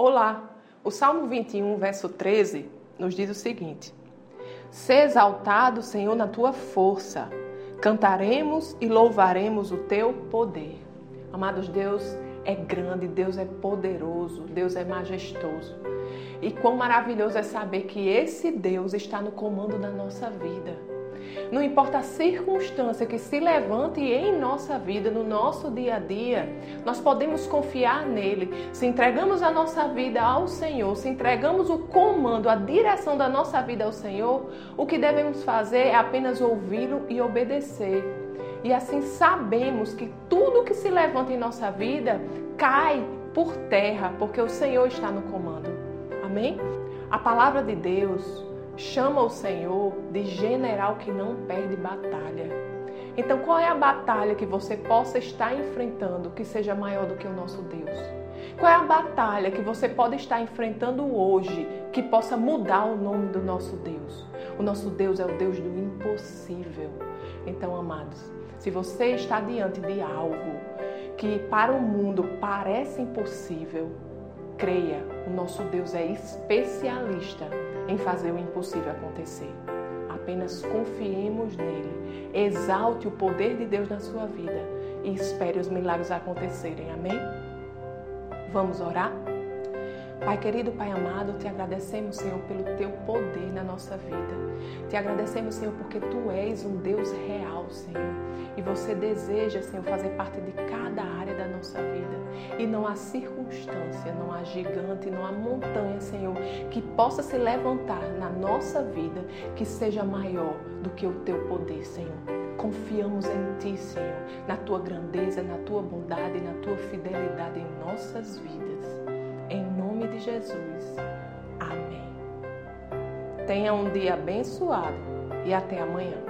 Olá! O Salmo 21, verso 13, nos diz o seguinte: Se exaltado, Senhor, na tua força, cantaremos e louvaremos o teu poder. Amados, Deus é grande, Deus é poderoso, Deus é majestoso. E quão maravilhoso é saber que esse Deus está no comando da nossa vida. Não importa a circunstância que se levante em nossa vida, no nosso dia a dia, nós podemos confiar nele. Se entregamos a nossa vida ao Senhor, se entregamos o comando, a direção da nossa vida ao Senhor, o que devemos fazer é apenas ouvi-lo e obedecer. E assim sabemos que tudo que se levanta em nossa vida cai por terra, porque o Senhor está no comando. Amém? A palavra de Deus chama o Senhor de general que não perde batalha. Então, qual é a batalha que você possa estar enfrentando que seja maior do que o nosso Deus? Qual é a batalha que você pode estar enfrentando hoje que possa mudar o nome do nosso Deus? O nosso Deus é o Deus do impossível. Então, amados, se você está diante de algo que para o mundo parece impossível, creia, o nosso Deus é especialista em fazer o impossível acontecer. Apenas confiemos nele, exalte o poder de Deus na sua vida e espere os milagres acontecerem. Amém? Vamos orar? Pai querido, Pai amado, te agradecemos, Senhor, pelo teu poder na nossa vida. Te agradecemos, Senhor, porque tu és um Deus real, Senhor. E você deseja, Senhor, fazer parte de cada E não há circunstância, não há gigante, não há montanha, Senhor, que possa se levantar na nossa vida que seja maior do que o teu poder, Senhor. Confiamos em Ti, Senhor, na Tua grandeza, na Tua bondade, na Tua fidelidade em nossas vidas. Em nome de Jesus. Amém. Tenha um dia abençoado e até amanhã.